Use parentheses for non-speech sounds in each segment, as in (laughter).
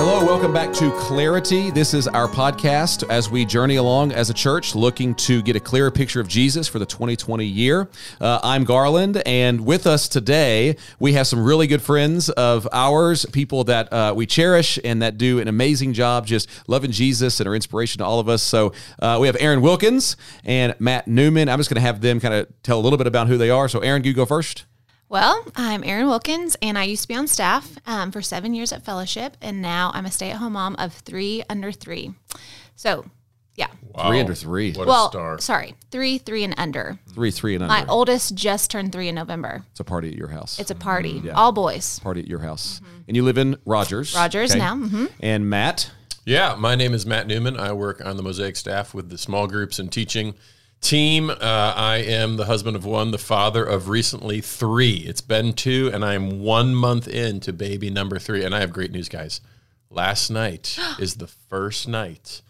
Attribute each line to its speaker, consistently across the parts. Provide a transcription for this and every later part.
Speaker 1: Hello, welcome back to Clarity. This is our podcast as we journey along as a church, looking to get a clearer picture of Jesus for the 2020 year. Uh, I'm Garland, and with us today, we have some really good friends of ours, people that uh, we cherish and that do an amazing job just loving Jesus and are inspiration to all of us. So uh, we have Erin Wilkins and Matt Newman. I'm just going to have them kind of tell a little bit about who they are. So, Erin, you go first.
Speaker 2: Well, I'm Erin Wilkins, and I used to be on staff um, for seven years at Fellowship, and now I'm a stay at home mom of three under three. So, yeah.
Speaker 1: Wow. Three under three.
Speaker 2: What well, a star. sorry, three, three, and under.
Speaker 1: Three, three, and under.
Speaker 2: My oldest just turned three in November.
Speaker 1: It's a party at your house.
Speaker 2: It's a party. Mm-hmm. Yeah. All boys.
Speaker 1: Party at your house. Mm-hmm. And you live in Rogers.
Speaker 2: Rogers okay. now. Mm-hmm.
Speaker 1: And Matt?
Speaker 3: Yeah, my name is Matt Newman. I work on the Mosaic staff with the small groups and teaching team. Uh, I am the husband of one, the father of recently three. It's been two, and I'm one month into baby number three. And I have great news, guys. Last night (gasps) is the first night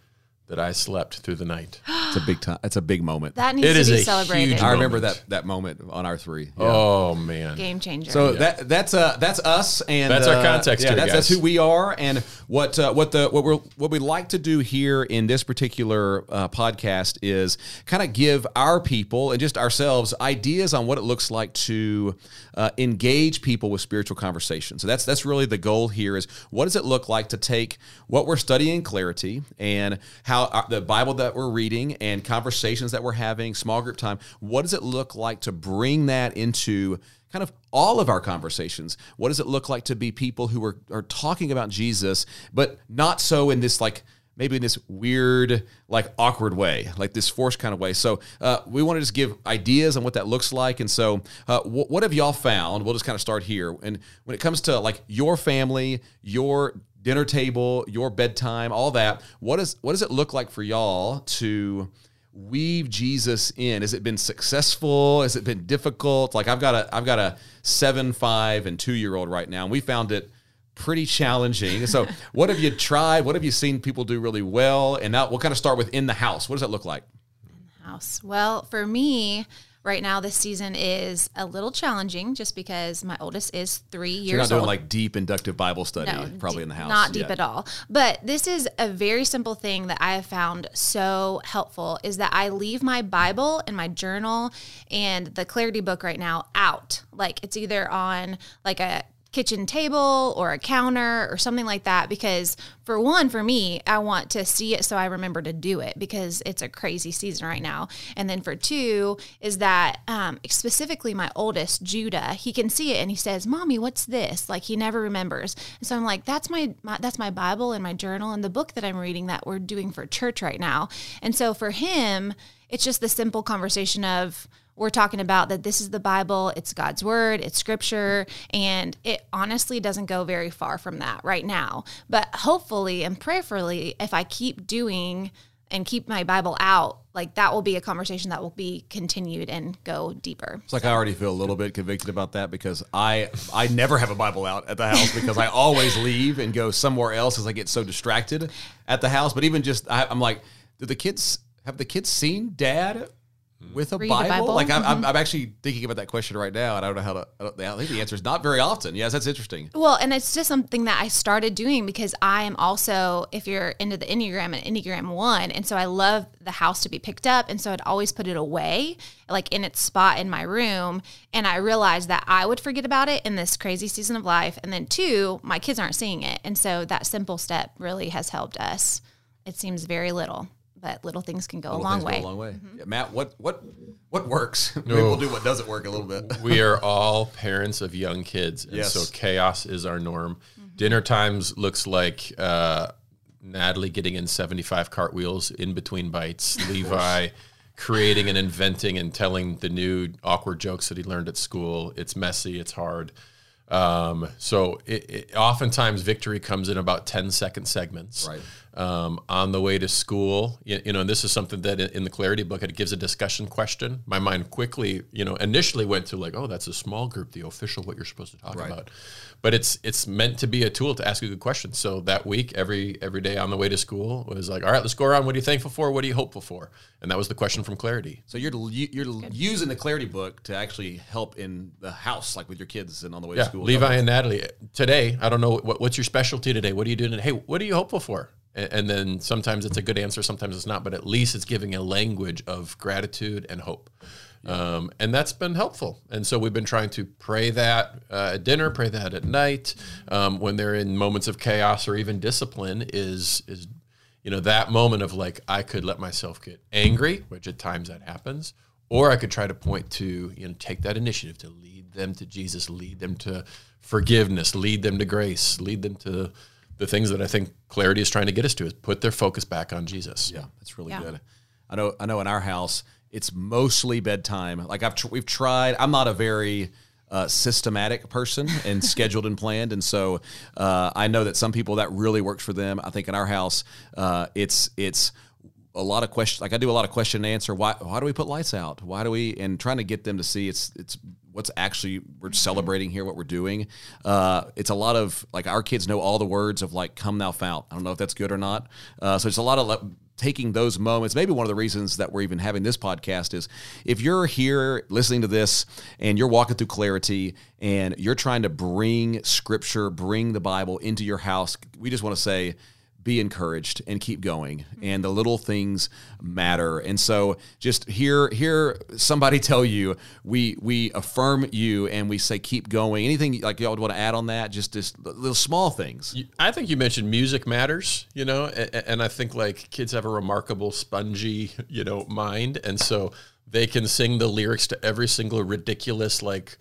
Speaker 3: that I slept through the night. (gasps)
Speaker 1: It's a big time. It's a big moment.
Speaker 2: That needs it to be celebrated.
Speaker 1: I remember that that moment on our three.
Speaker 3: Yeah. Oh man,
Speaker 2: game changer.
Speaker 1: So yeah. that that's uh that's us and
Speaker 3: that's
Speaker 1: uh,
Speaker 3: our context.
Speaker 1: Yeah,
Speaker 3: here,
Speaker 1: that's, that's, who we are and what uh, what the what we what we like to do here in this particular uh, podcast is kind of give our people and just ourselves ideas on what it looks like to uh, engage people with spiritual conversation. So that's that's really the goal here is what does it look like to take what we're studying clarity and how our, the Bible that we're reading and conversations that we're having, small group time, what does it look like to bring that into kind of all of our conversations? What does it look like to be people who are, are talking about Jesus, but not so in this like, maybe in this weird, like awkward way, like this forced kind of way. So uh, we want to just give ideas on what that looks like. And so, uh, what have y'all found? We'll just kind of start here. And when it comes to like your family, your dinner table, your bedtime, all that. What is what does it look like for y'all to weave Jesus in? Has it been successful? Has it been difficult? Like I've got a I've got a seven, five, and two year old right now, and we found it pretty challenging. So, (laughs) what have you tried? What have you seen people do really well? And now we'll kind of start with in the house. What does that look like?
Speaker 2: In the house. Well, for me, right now this season is a little challenging just because my oldest is three years
Speaker 1: so you're not
Speaker 2: doing
Speaker 1: old. like deep inductive bible study no, probably in the house
Speaker 2: not deep at all. But this is a very simple thing that i have found so helpful is that i leave my bible and my journal and the clarity book right now out. Like it's either on like a kitchen table or a counter or something like that because for one for me I want to see it so I remember to do it because it's a crazy season right now. And then for two is that um, specifically my oldest Judah he can see it and he says mommy what's this? Like he never remembers. And so I'm like that's my, my that's my Bible and my journal and the book that I'm reading that we're doing for church right now. And so for him it's just the simple conversation of we're talking about that this is the Bible, it's God's word, it's scripture, and it honestly doesn't go very far from that right now. But hopefully and prayerfully, if I keep doing and keep my Bible out, like that will be a conversation that will be continued and go deeper.
Speaker 1: It's like. I already feel a little bit convicted about that because I I never have a Bible out at the house because I always leave and go somewhere else as I get so distracted at the house. But even just I, I'm like, do the kids have the kids seen Dad with a Bible? Bible? Like I'm, mm-hmm. I'm, actually thinking about that question right now, and I don't know how to. I, I, think the answer is not very often. Yes, that's interesting.
Speaker 2: Well, and it's just something that I started doing because I am also, if you're into the Enneagram, an Enneagram one, and so I love the house to be picked up, and so I'd always put it away, like in its spot in my room, and I realized that I would forget about it in this crazy season of life, and then two, my kids aren't seeing it, and so that simple step really has helped us. It seems very little but little things can go little a long way.
Speaker 1: Go a long way. Mm-hmm. Yeah, Matt, what what what works? (laughs) No. Maybe we'll do what doesn't work a little bit. (laughs)
Speaker 3: we are all parents of young kids, and yes. so chaos is our norm. Mm-hmm. Dinner times looks like uh, Natalie getting in seventy-five cartwheels in between bites. Levi. creating and inventing and telling the new awkward jokes that he learned at school. It's messy. It's hard. Um, so it, it, oftentimes victory comes in about 10 second segments.
Speaker 1: Right.
Speaker 3: Um, on the way to school. You, you know, and this is something that in, in the Clarity book it gives a discussion question. My mind quickly, you know, initially went to like, oh, that's a small group, the official, what you're supposed to talk about. But it's it's meant to be a tool to ask a good question. So that week, every every day on the way to school was like, all right, let's go around. What are you thankful for? What are you hopeful for? And that was the question from Clarity.
Speaker 1: So you're you're using the Clarity book to actually help in the house, like with your kids and on the way
Speaker 3: Yeah,
Speaker 1: to school.
Speaker 3: Levi and Natalie. Today, I don't know what, what's your specialty today. What are you doing? Hey, what are you hopeful for? And, and then sometimes it's a good answer, sometimes it's not. But at least it's giving a language of gratitude and hope, um, and that's been helpful. And so we've been trying to pray that uh, at dinner, pray that at night, um, when they're in moments of chaos or even discipline. Is is you know that moment of like I could let myself get angry, which at times that happens, or I could try to point to you know take that initiative to lead them to Jesus, lead them to forgiveness, lead them to grace, lead them to the things that I think clarity is trying to get us to is put their focus back on Jesus.
Speaker 1: Yeah, that's really
Speaker 2: Yeah.
Speaker 1: good. I know. I know. In our house, it's mostly bedtime. Like I've tr- we've tried. I'm not a very uh, systematic person (laughs) and scheduled and planned, and so uh, I know that some people that really works for them. I think in our house, uh, it's it's a lot of questions. Like I do a lot of question and answer. Why why do we put lights out? Why do we? And trying to get them to see it's it's what's actually we're celebrating here, what we're doing. Uh, it's a lot of like our kids know all the words of like "Come thou fount." I don't know if that's good or not. Uh, so it's a lot of like, taking those moments. Maybe one of the reasons that we're even having this podcast is if you're here listening to this and you're walking through clarity and you're trying to bring Scripture, bring the Bible into your house. We just want to say be encouraged and keep going and the little things matter. And so just hear hear somebody (laughs) tell you we we affirm you and we say keep going. Anything like y'all would want to add on that? Just just little small things.
Speaker 3: I think you mentioned music matters, you know, and, and I think like kids have a remarkable spongy, you know, mind, and so they can sing the lyrics to every single ridiculous like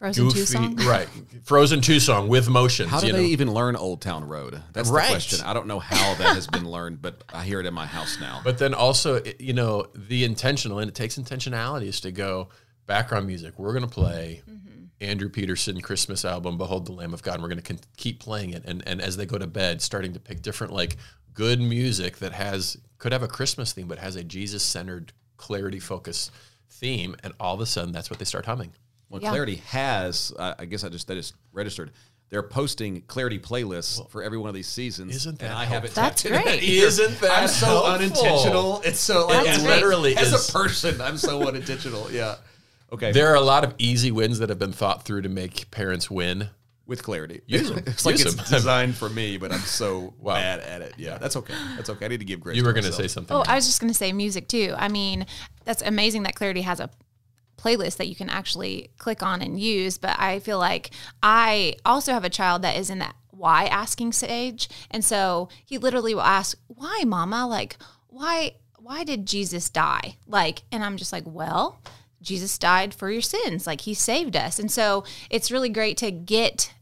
Speaker 2: Frozen Two song.
Speaker 3: right? Frozen Two song with motions.
Speaker 1: how do
Speaker 3: you
Speaker 1: they
Speaker 3: know?
Speaker 1: even learn old town road that's
Speaker 3: Right.
Speaker 1: the question i don't know how that has been learned but i hear it in my house now
Speaker 3: But then also, you know, the intentional, and it takes intentionality is to go background music. We're going to play mm-hmm. Andrew Peterson Christmas album, Behold the Lamb of God. And we're going to con- keep playing it. And, and as they go to bed, starting to pick different, like, good music that has, could have a Christmas theme, but has a Jesus centered, clarity focus theme. And all of a sudden, that's what they start humming.
Speaker 1: Well,
Speaker 2: Yeah.
Speaker 1: Clarity has, uh, I guess I just that is registered. They're posting Clarity playlists for every one of these seasons.
Speaker 3: Isn't
Speaker 1: and
Speaker 3: that
Speaker 1: I haven't
Speaker 2: That's
Speaker 1: tapped into
Speaker 2: great.
Speaker 1: that either.
Speaker 3: Isn't that
Speaker 1: I'm so
Speaker 3: helpful?
Speaker 1: unintentional. It's so like,
Speaker 2: That's
Speaker 3: literally
Speaker 1: as
Speaker 3: is.
Speaker 1: a person, I'm so unintentional. Yeah. Okay.
Speaker 3: There are a lot of easy wins that have been thought through to make parents win.
Speaker 1: with clarity. (laughs)
Speaker 3: Use 'em. (laughs)
Speaker 1: it's like
Speaker 3: Use
Speaker 1: it's
Speaker 3: 'em. (laughs)
Speaker 1: designed for me, but I'm so
Speaker 3: Wow.
Speaker 1: bad at it. Yeah, that's okay. That's okay. I need to give grace.
Speaker 3: You were
Speaker 1: to
Speaker 3: going to say something.
Speaker 2: Oh, I was just going to say music too. I mean, that's amazing that Clarity has a playlist that you can actually click on and use. But I feel like I also have a child that is in that why asking stage. And so he literally will ask, Why, mama? Like, why? Why did Jesus die? Like, and I'm just like, well, Jesus died for your sins. Like he saved us. And so it's really great to get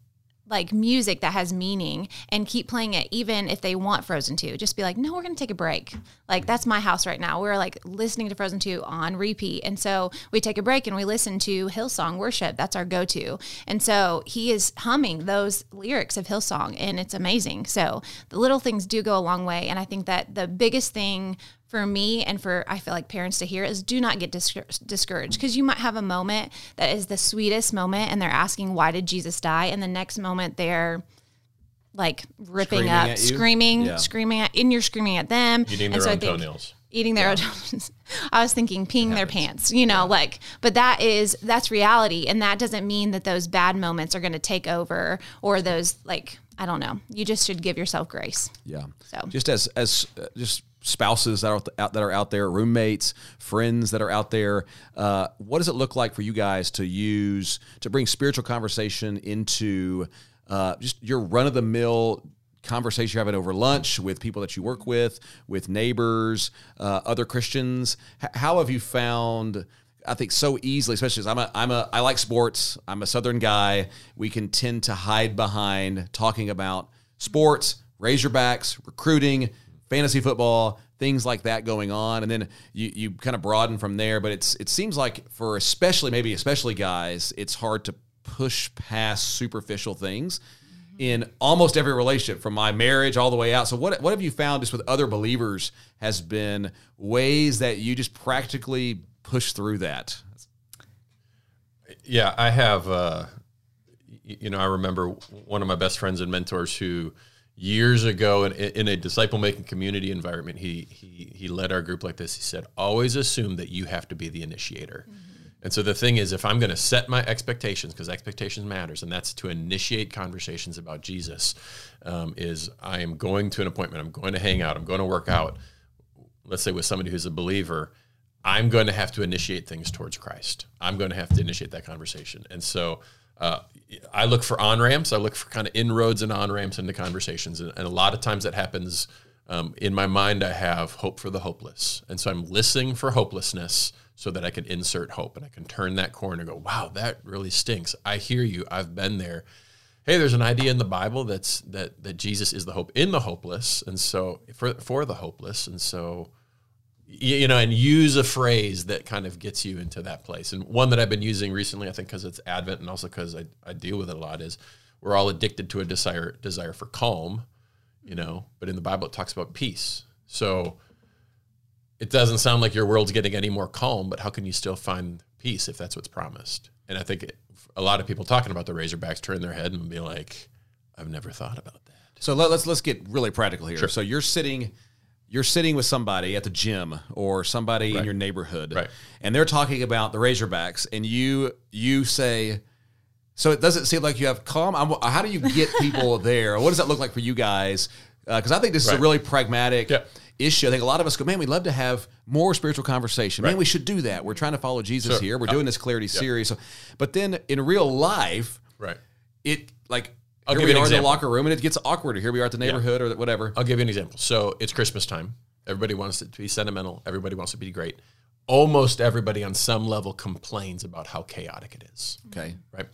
Speaker 2: like music that has meaning and keep playing it even if they want Frozen 2. Just be like, "No, we're going to take a break." Like that's my house right now. We're like listening to Frozen 2 on repeat. And so we take a break and we listen to Hillsong worship. That's our go-to. And so he is humming those lyrics of Hillsong and it's amazing. So the little things do go a long way and I think that the biggest thing for me and for I feel like parents to hear is do not get discour- discouraged because you might have a moment that is the sweetest moment and they're asking why did Jesus die and the next moment they're like ripping
Speaker 1: Screaming
Speaker 2: up, screaming,
Speaker 1: Yeah.
Speaker 2: screaming at, and you're screaming at them.
Speaker 3: Eating
Speaker 2: and
Speaker 3: their
Speaker 2: so I
Speaker 3: own
Speaker 2: think-
Speaker 3: toenails.
Speaker 2: Eating their own toenails. (laughs) I was thinking peeing their pants, you know, like, but that is, that's reality. And that doesn't mean that those bad moments are going to take over or those, like, I don't know. You just should give yourself grace.
Speaker 1: Yeah.
Speaker 2: So.
Speaker 1: just as as uh, just spouses that are out, that are out there, roommates, friends that are out there, uh, what does it look like for you guys to use to bring spiritual conversation into uh, just your run of the mill conversation you're having over lunch with people that you work with, with neighbors, uh, other Christians? H- how have you found? I think so easily, especially as I'm a I'm a I like sports. I'm a Southern guy. We can tend to hide behind talking about sports, Razorbacks, recruiting, fantasy football, things like that going on, and then you you kind of broaden from there. But it's it seems like for especially maybe especially guys, it's hard to push past superficial things. in almost every relationship, from my marriage all the way out. So, what what have you found just with other believers has been ways that you just practically push through that?
Speaker 3: Yeah, I have. Uh, you know, I remember one of my best friends and mentors who years ago in, in a disciple making community environment, he, he, he led our group like this. He said, always assume that you have to be the initiator. Mm-hmm. And so the thing is, if I'm going to set my expectations, because expectations matters, and that's to initiate conversations about Jesus, um, is I am going to an appointment, I'm going to hang out, I'm going to work out. Let's say with somebody who's a believer, I'm going to have to initiate things towards Christ. I'm going to have to initiate that conversation. And so uh, I look for on ramps. I look for kind of inroads and on ramps into conversations, and, and, a lot of times that happens. Um, in my mind, I have hope for the hopeless, and so I'm listening for hopelessness so that I can insert hope and I can turn that corner and go, "Wow, that really stinks." I hear you. I've been there. Hey, there's an idea in the Bible that's that that Jesus is the hope in the hopeless, and so for for the hopeless, and so you know, and use a phrase that kind of gets you into that place. And one that I've been using recently, I think, because it's Advent and also because I, I deal with it a lot, is we're all addicted to a desire desire for calm, you know. But in the Bible, it talks about peace. So it doesn't sound like your world's getting any more calm, but how can you still find peace if that's what's promised? And I think it, a lot of people talking about the Razorbacks turn their head and be like, "I've never thought about that."
Speaker 1: So let, us let's get really practical here. Sure. So you're sitting you're sitting with somebody at the gym or somebody right. in your neighborhood
Speaker 3: right.
Speaker 1: and they're talking about the razorbacks and you you say so it doesn't seem like you have calm? I'm, how do you get people (laughs) there? What does that look like for you guys? Because uh, i think this is a really pragmatic yeah. issue. I think a lot of us go man we'd love to have more spiritual conversation. Man we should do that. We're trying to follow jesus sure. here. We're doing this clarity series. So, but then in real life
Speaker 3: right.
Speaker 1: it like I'll here we are in the locker room, and it gets awkward. Here we are at the neighborhood or whatever.
Speaker 3: I'll give you an example. So it's Christmas time. Everybody wants it to be sentimental. Everybody wants it to be great. Almost everybody on some level complains about how chaotic it is.
Speaker 1: Okay.
Speaker 3: Right.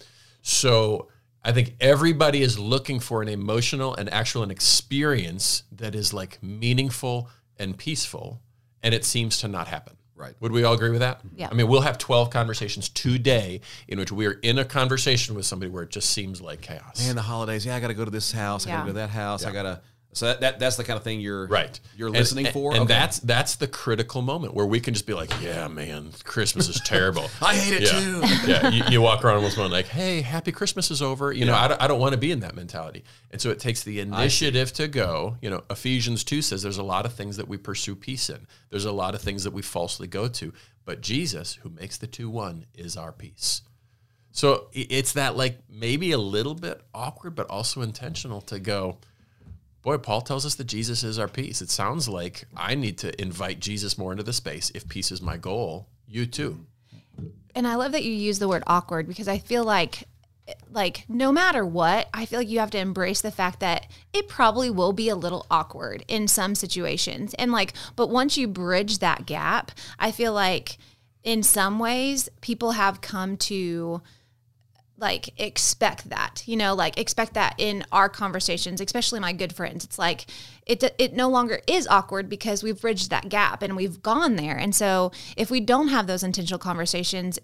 Speaker 3: So I think everybody is looking for an emotional and actual an experience that is like meaningful and peaceful, and it seems to not happen.
Speaker 1: Right.
Speaker 3: Would we all agree with that?
Speaker 2: Yeah.
Speaker 3: I mean, we'll have 12 conversations today in which we are in a conversation with somebody where it just seems like chaos.
Speaker 1: Man, the holidays. Yeah, I got to go to this house. I got to go to that house. Yeah. I got to so that, that that's the kind of thing you're
Speaker 3: right.
Speaker 1: You're listening
Speaker 3: and,
Speaker 1: for,
Speaker 3: and okay. that's that's the critical moment where we can just be like, "Yeah, man, Christmas is terrible. (laughs)
Speaker 1: I hate it
Speaker 3: yeah.
Speaker 1: too." (laughs)
Speaker 3: yeah, you, you, walk around almost like, "Hey, Happy Christmas is over." You yeah. know, I don't, I don't want to be in that mentality, and so it takes the initiative to go. You know, Ephesians two says there's a lot of things that we pursue peace in. There's a lot of things that we falsely go to, but Jesus, who makes the two one, is our peace. So it's that like maybe a little bit awkward, but also intentional to go boy, Paul tells us that Jesus is our peace. It sounds like I need to invite Jesus more into the space. If peace is my goal, you too.
Speaker 2: And I love that you use the word awkward because I feel like like no matter what, I feel like you have to embrace the fact that it probably will be a little awkward in some situations. And like but once you bridge that gap, I feel like in some ways people have come to like expect that you know like expect that in our conversations especially my good friends. It's like it it no longer is awkward because we've bridged that gap and we've gone there. And so if we don't have those intentional conversations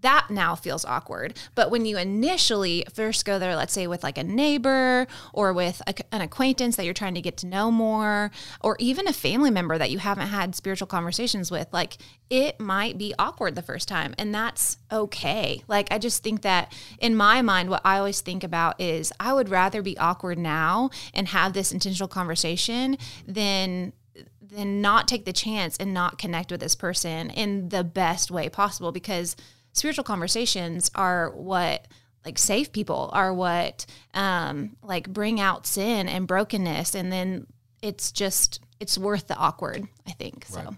Speaker 2: that now feels awkward. But when you initially first go there, let's say with like a neighbor or with a, an acquaintance that you're trying to get to know more, or even a family member that you haven't had spiritual conversations with, like it might be awkward the first time. And that's okay. Like, I just think that in my mind, what I always think about is I would rather be awkward now and have this intentional conversation than than not take the chance and not connect with this person in the best way possible because spiritual conversations are what like save people are what um like bring out sin and brokenness and then it's just it's worth the awkward i think so right.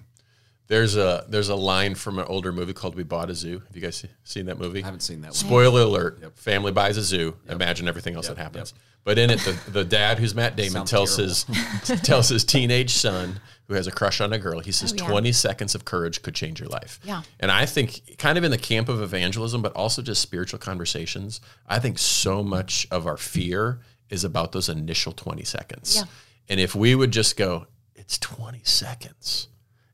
Speaker 3: There's a there's a line from an older movie called we bought a zoo have you guys seen that movie
Speaker 1: i haven't seen that one.
Speaker 3: spoiler alert yep. family buys a zoo yep. imagine everything else yep. that happens but in it the, the dad who's matt damon tells terrible. his (laughs) tells his teenage son who has a crush on a girl. He says oh, yeah. 20 seconds of courage could change your life.
Speaker 2: Yeah.
Speaker 3: And I think kind of in the camp of evangelism, but also just spiritual conversations, I think so much of our fear is about those initial 20 seconds.
Speaker 2: Yeah.
Speaker 3: And if we would just go, it's 20 seconds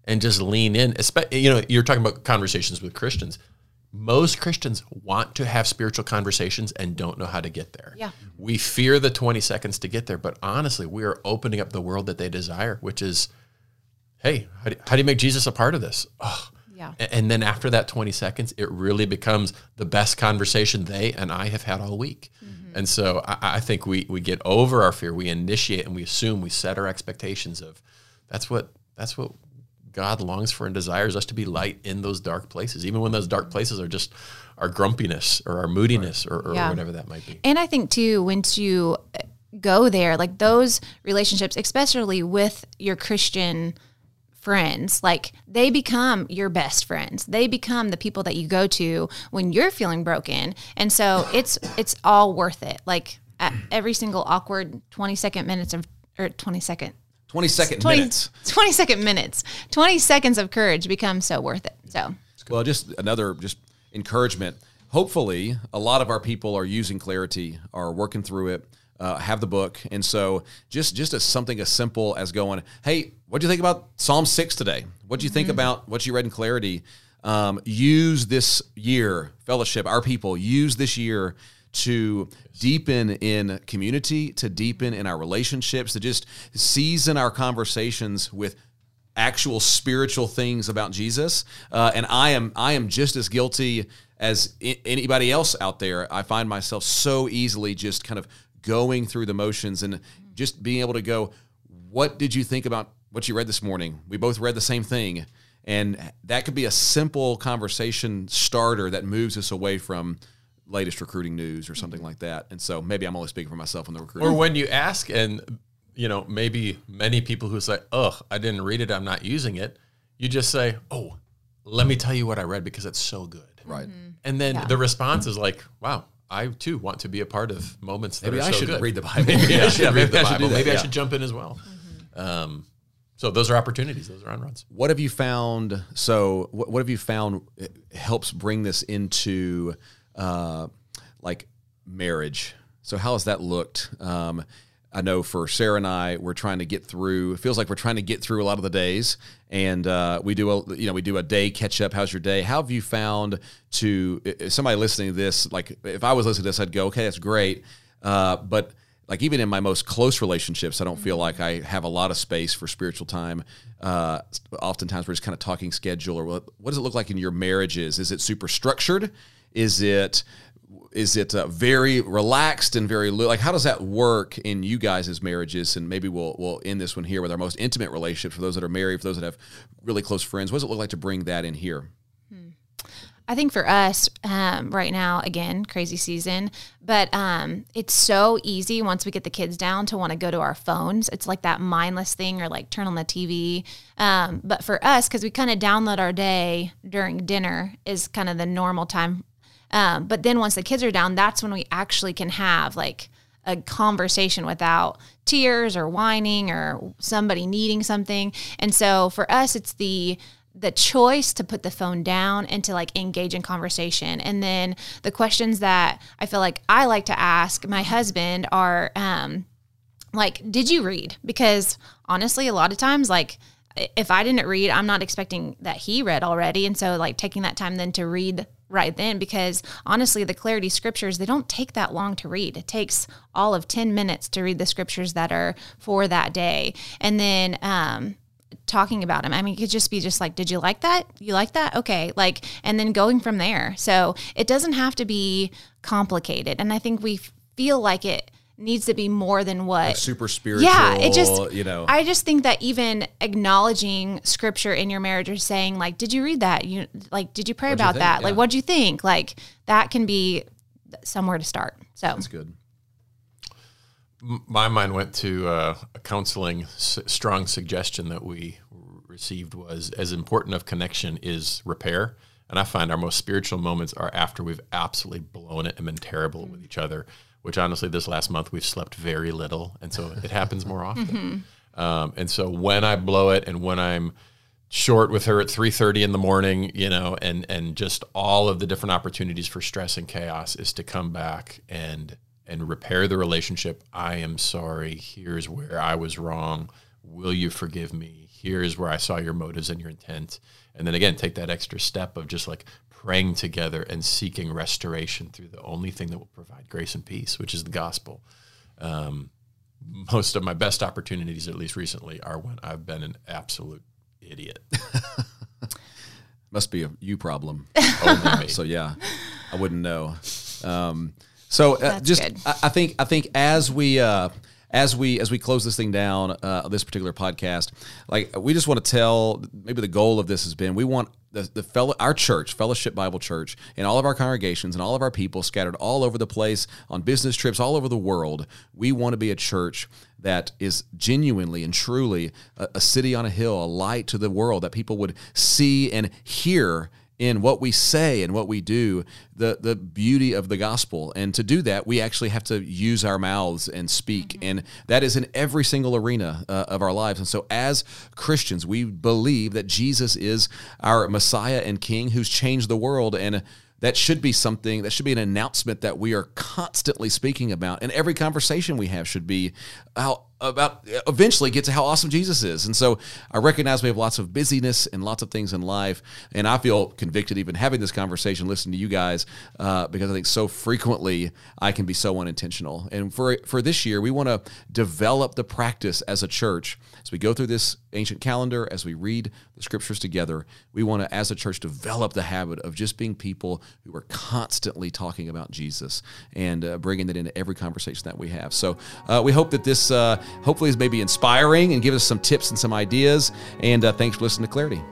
Speaker 3: and just lean in, especially, you know, you're talking about conversations with Christians. most Christians want to have spiritual conversations and don't know how to get there.
Speaker 2: Yeah.
Speaker 3: We fear the 20 seconds to get there, but honestly, we are opening up the world that they desire, which is, hey, how do, how do you make Jesus a part of this? Oh.
Speaker 2: Yeah.
Speaker 3: And then after that 20 seconds, it really becomes the best conversation they and I have had all week. Mm-hmm. And so I, I think we, we get over our fear, we initiate and we assume, we set our expectations of that's what that's what God longs for and desires us to be light in those dark places, even when those dark places are just our grumpiness or our moodiness or, or
Speaker 2: Yeah.
Speaker 3: whatever that might be.
Speaker 2: And I think too, once you uh, go there, like those relationships, especially with your Christian friends, like they become your best friends. They become the people that you go to when you're feeling broken. And so (sighs) it's it's all worth it. Like at every single awkward 20 second minutes of or 20 second
Speaker 1: 20 second
Speaker 2: 20,
Speaker 1: minutes. (laughs)
Speaker 2: 20 second minutes 20 seconds of courage becomes so worth it so
Speaker 1: Well, just another just encouragement. Hopefully, a lot of our people are using clarity, are working through it, uh, have the book, and so just just as something as simple as going, "Hey, what do you think about Psalm six today? What do you think about what you read in clarity?" Um, use this year, fellowship, our people, use this year to deepen in community, to deepen in our relationships, to just season our conversations with actual spiritual things about Jesus. Uh, and I am I am just as guilty as I- anybody else out there. I find myself so easily just kind of going through the motions and just being able to go, what did you think about what you read this morning? We both read the same thing. And that could be a simple conversation starter that moves us away from latest recruiting news or something like that. And so maybe I'm only speaking for myself on the recruiting.
Speaker 3: Or when you ask, and you know, maybe many people who say, "Ugh, I didn't read it. I'm not using it," you just say, "Oh, let me tell you what I read because it's so good."
Speaker 1: right.
Speaker 3: And then the response is like, "Wow, I too want to be a part of moments that
Speaker 1: Maybe
Speaker 3: are
Speaker 1: I
Speaker 3: so
Speaker 1: should
Speaker 3: good."
Speaker 1: read the (laughs) Bible.
Speaker 3: maybe I should
Speaker 1: Yeah,
Speaker 3: read
Speaker 1: maybe
Speaker 3: the
Speaker 1: I should do
Speaker 3: Bible.
Speaker 1: that,
Speaker 3: Maybe I should jump in as well. Um, so those are opportunities. Those are on runs.
Speaker 1: What have you found? So, what, what have you found uh, helps bring this into uh, like marriage? So, how has that looked? Um, I know for Sarah and I, we're trying to get through. It feels like we're trying to get through a lot of the days, and uh, we do a you know we do a day catch up. How's your day? How have you found to somebody listening to this? Like, if I was listening to this, I'd go, okay, that's great, uh, but like even in my most close relationships, I don't feel like I have a lot of space for spiritual time. Uh, oftentimes, we're just kind of talking schedule or what, what does it look like in your marriages? Is it super structured? Is it is it uh, very relaxed and very like how does that work in you guys' as marriages? And maybe we'll we'll end this one here with our most intimate relationships for those that are married, for those that have really close friends. What does it look like to bring that in here?
Speaker 2: I think for us um, right now, again, crazy season, but um, it's so easy once we get the kids down to want to go to our phones. It's like that mindless thing or like turn on the TV. Um, but for us, because we kind of download our day during dinner, is kind of the normal time. Um, but then once the kids are down, that's when we actually can have like a conversation without tears or whining or somebody needing something. And so for us, it's the the choice to put the phone down and to like engage in conversation. And then the questions that I feel like I like to ask my husband are um, like, did you read? Because honestly, a lot of times, like, if I didn't read, I'm not expecting that he read already. And so, like, taking that time then to read right then, because honestly, the clarity scriptures, they don't take that long to read. It takes all of 10 minutes to read the scriptures that are for that day. And then, um, talking about them. I mean, it could just be just like, did you like that? You like that? Okay. Like, and then going from there. So it doesn't have to be complicated. And I think we feel like it needs to be more than what
Speaker 1: Super spiritual.
Speaker 2: yeah, it just
Speaker 1: you know.
Speaker 2: I just think that even acknowledging scripture in your marriage or saying like, "Did you read that? You like, did you pray
Speaker 1: What'd
Speaker 2: about
Speaker 1: think?
Speaker 2: that?
Speaker 1: Yeah.
Speaker 2: Like, what do you think? Like, that can be somewhere to start." So
Speaker 1: that's good.
Speaker 3: my mind went to uh, a counseling s- strong suggestion that we received was as important of connection is repair and i find our most spiritual moments are after we've absolutely blown it and been terrible with each other which honestly this last month we've slept very little and so it happens more often um, and so when i blow it and when i'm short with her at 3:30 in the morning, you know, and and just all of the different opportunities for stress and chaos is to come back and and repair the relationship. I am sorry. Here's where I was wrong. Will you forgive me? Here is where I saw your motives and your intent. And then again, take that extra step of just like praying together and seeking restoration through the only thing that will provide grace and peace, which is the gospel. Um, most of my best opportunities, at least recently, are when I've been an absolute idiot. (laughs)
Speaker 1: Must be a you problem. (laughs)
Speaker 3: Only me. (laughs)
Speaker 1: So yeah, I wouldn't know. Um, so uh, just. I, I think I think as we uh, as we as we close this thing down, uh, this particular podcast, like we just want to tell maybe the goal of this has been we want the, the fellow our church fellowship bible church and all of our congregations and all of our people scattered all over the place on business trips all over the world we want to be a church that is genuinely and truly a, a city on a hill a light to the world that people would see and hear in what we say and what we do the the beauty of the gospel. And to do that we actually have to use our mouths and speak. And that is in every single arena uh, of our lives. And so as Christians we believe that Jesus is our Messiah and King who's changed the world. And that should be something that should be an announcement that we are constantly speaking about. And every conversation we have should be how about eventually get to how awesome Jesus is. And so I recognize we have lots of busyness and lots of things in life. And I feel convicted even having this conversation, listening to you guys, uh, because I think so frequently I can be so unintentional. And for, for this year, we want to develop the practice as a church. As we go through this ancient calendar, as we read the scriptures together, we want to, as a church, develop the habit of just being people who are constantly talking about Jesus and uh, bringing that into every conversation that we have. So uh, we hope that this uh, hopefully is maybe inspiring and give us some tips and some ideas. And uh, thanks for listening to Clarity.